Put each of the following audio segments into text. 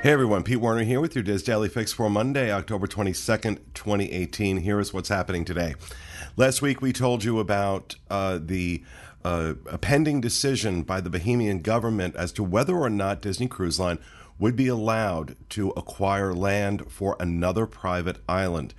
Hey everyone, Pete Werner here with your DIS Daily Fix for Monday, October 22nd, 2018. Here is what's happening today. Last week we told you about uh, the uh, pending decision by the Bahamian government as to whether or not Disney Cruise Line would be allowed to acquire land for another private island.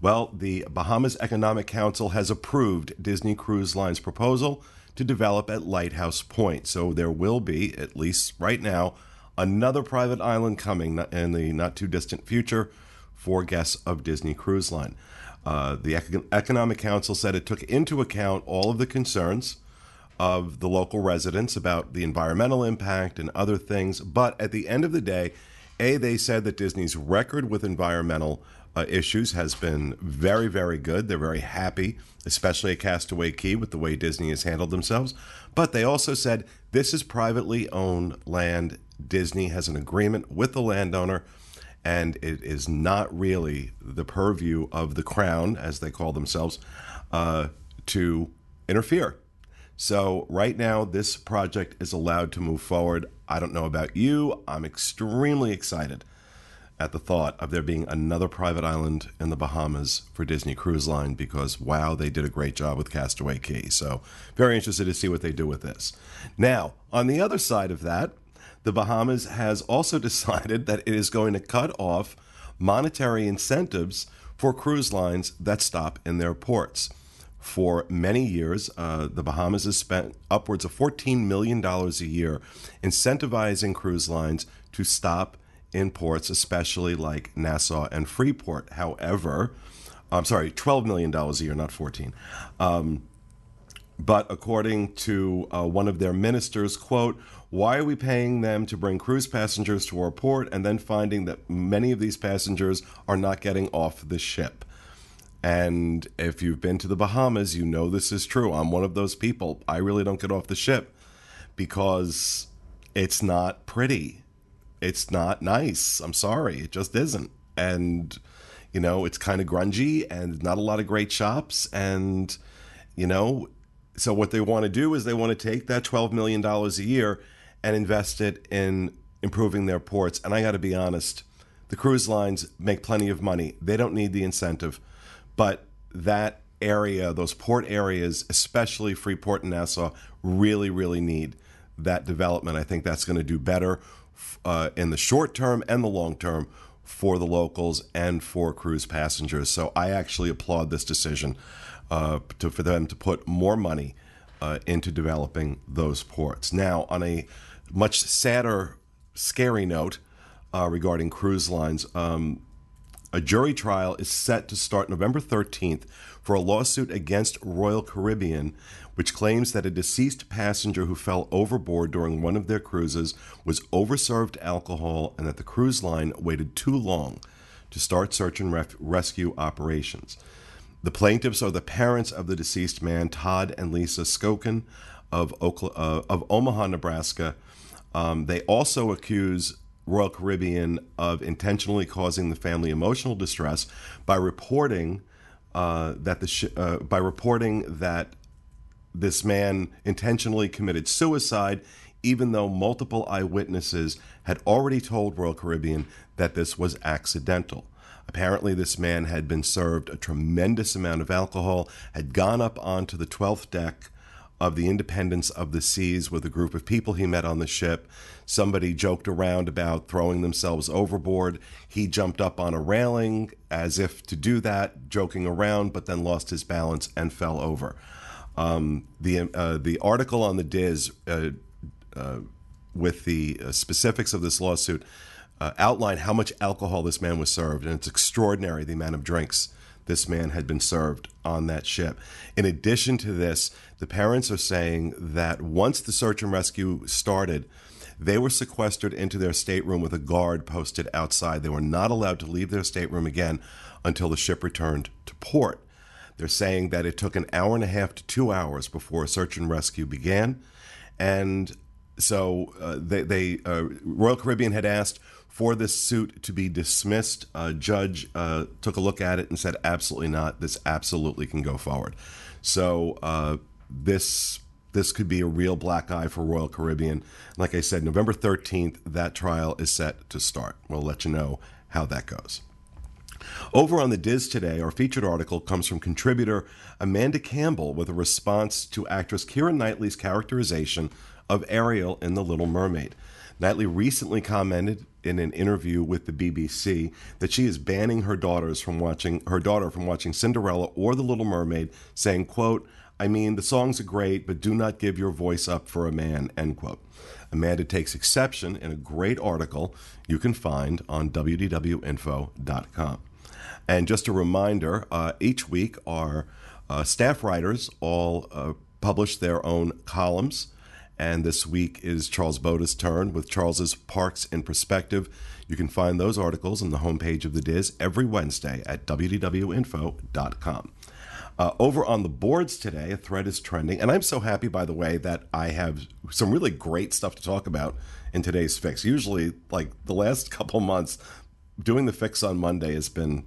Well, the Bahamas Economic Council has approved Disney Cruise Line's proposal to develop at Lighthouse Point. So there will be, at least right now, another private island coming in the not too distant future for guests of Disney Cruise Line. Uh, the Economic Council said it took into account all of the concerns of the local residents about the environmental impact and other things. But at the end of the day, A, they said that Disney's record with environmental uh, issues has been very, very good. They're very happy, especially at Castaway Cay, with the way Disney has handled themselves. But they also said this is privately owned land Disney has an agreement with the landowner, and it is not really the purview of the crown, as they call themselves, uh, to interfere. So, right now, this project is allowed to move forward. I don't know about you. I'm extremely excited at the thought of there being another private island in the Bahamas for Disney Cruise Line because, wow, they did a great job with Castaway Cay. So, very interested to see what they do with this. Now, on the other side of that, the Bahamas has also decided that it is going to cut off monetary incentives for cruise lines that stop in their ports. For many years, uh, the Bahamas has spent upwards of $14 million a year incentivizing cruise lines to stop in ports, especially like Nassau and Freeport. However, I'm sorry, $12 million a year, not 14. Um, but according to uh, one of their ministers, quote, why are we paying them to bring cruise passengers to our port and then finding that many of these passengers are not getting off the ship? And if you've been to the Bahamas, you know this is true. I'm one of those people. I really don't get off the ship because it's not pretty. It's not nice. I'm sorry. It just isn't. And, you know, it's kind of grungy and not a lot of great shops. And, you know, so what they want to do is they want to take that $12 million a year and invest it in improving their ports. And I got to be honest, the cruise lines make plenty of money. They don't need the incentive. But that area, those port areas, especially Freeport and Nassau, really, really need that development. I think that's going to do better uh, in the short term and the long term for the locals and for cruise passengers. So I actually applaud this decision uh, to, for them to put more money uh, into developing those ports. Now, on a much sadder, scary note uh, regarding cruise lines, um, a jury trial is set to start November 13th for a lawsuit against Royal Caribbean, which claims that a deceased passenger who fell overboard during one of their cruises was overserved alcohol and that the cruise line waited too long to start search and ref- rescue operations. The plaintiffs are the parents of the deceased man, Todd and Lisa Skokin of, uh, of Omaha, Nebraska. Um, they also accuse Royal Caribbean of intentionally causing the family emotional distress by reporting uh, that the sh- uh, by reporting that this man intentionally committed suicide, even though multiple eyewitnesses had already told Royal Caribbean that this was accidental. Apparently, this man had been served a tremendous amount of alcohol, had gone up onto the 12th deck of the Independence of the Seas with a group of people he met on the ship. Somebody joked around about throwing themselves overboard. He jumped up on a railing as if to do that, joking around, but then lost his balance and fell over. Um, the uh, the article on the DIS uh, uh, with the uh, specifics of this lawsuit uh, outline how much alcohol this man was served, and it's extraordinary the amount of drinks this man had been served on that ship. In addition to this, the parents are saying that once the search and rescue started, they were sequestered into their stateroom with a guard posted outside. They were not allowed to leave their stateroom again until the ship returned to port. They're saying that it took an hour and a half to two hours before search and rescue began. And so uh, they, they uh, Royal Caribbean had asked for this suit to be dismissed. A judge uh, took a look at it and said, absolutely not. This absolutely can go forward. So uh, this this could be a real black eye for Royal Caribbean. Like I said, November 13th, that trial is set to start. We'll let you know how that goes. Over on the DIS today, our featured article comes from contributor Amanda Campbell with a response to actress Keira Knightley's characterization of Ariel in The Little Mermaid. Knightley recently commented in an interview with the BBC that she is banning her daughters from watching her daughter from watching Cinderella or The Little Mermaid, saying, quote, I mean, the songs are great, but do not give your voice up for a man, end quote. Amanda takes exception in a great article you can find on wdwinfo.com. And just a reminder uh, each week, our uh, staff writers all uh, publish their own columns. And this week is Charles Boda's turn with Charles's Parks in Perspective. You can find those articles on the homepage of the DIS every Wednesday at wdwinfo.com. Uh, over on the boards today, a thread is trending, and I'm so happy, by the way, that I have some really great stuff to talk about in today's fix. Usually, like the last couple months, doing the fix on Monday has been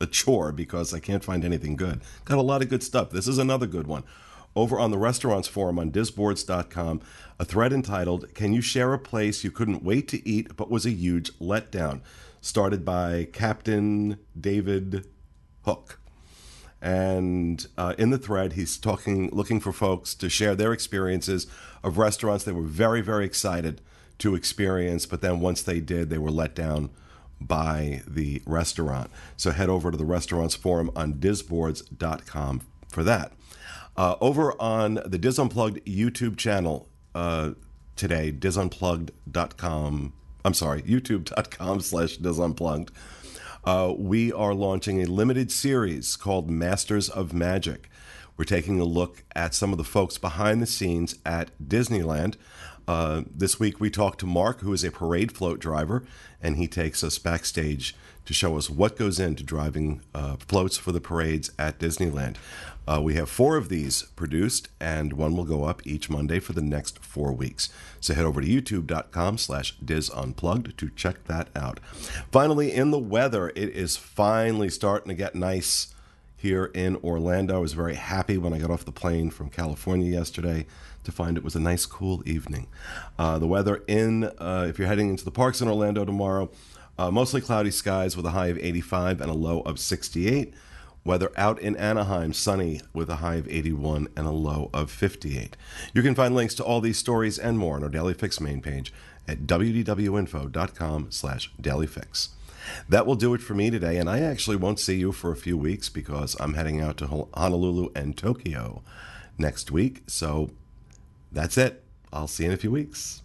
a chore because I can't find anything good. Got a lot of good stuff. This is another good one. Over on the restaurants forum on disboards.com, a thread entitled, Can You Share a Place You Couldn't Wait to Eat But Was a Huge Letdown? started by Captain David Hook. And uh, in the thread, he's talking, looking for folks to share their experiences of restaurants they were very, very excited to experience, but then once they did, they were let down by the restaurant. So head over to the restaurants forum on disboards.com for that. Uh, over on the DIS Unplugged YouTube channel uh, today, disunplugged.com. I'm sorry, youtube.com slash disunplugged uh, we are launching a limited series called Masters of Magic. We're taking a look at some of the folks behind the scenes at Disneyland. Uh, this week, we talked to Mark, who is a parade float driver, and he takes us backstage to show us what goes into driving uh, floats for the parades at Disneyland. Uh, we have four of these produced, and one will go up each Monday for the next four weeks. So head over to youtube.com slash disunplugged to check that out. Finally, in the weather, it is finally starting to get nice here in Orlando. I was very happy when I got off the plane from California yesterday to find it was a nice, cool evening. Uh, the weather in, uh, if you're heading into the parks in Orlando tomorrow, uh, mostly cloudy skies with a high of 85 and a low of 68. Weather out in Anaheim, sunny with a high of 81 and a low of 58. You can find links to all these stories and more on our Daily Fix main page at wdwinfo.com slash dailyfix. That will do it for me today, and I actually won't see you for a few weeks because I'm heading out to Honolulu and Tokyo next week. So that's it. I'll see you in a few weeks.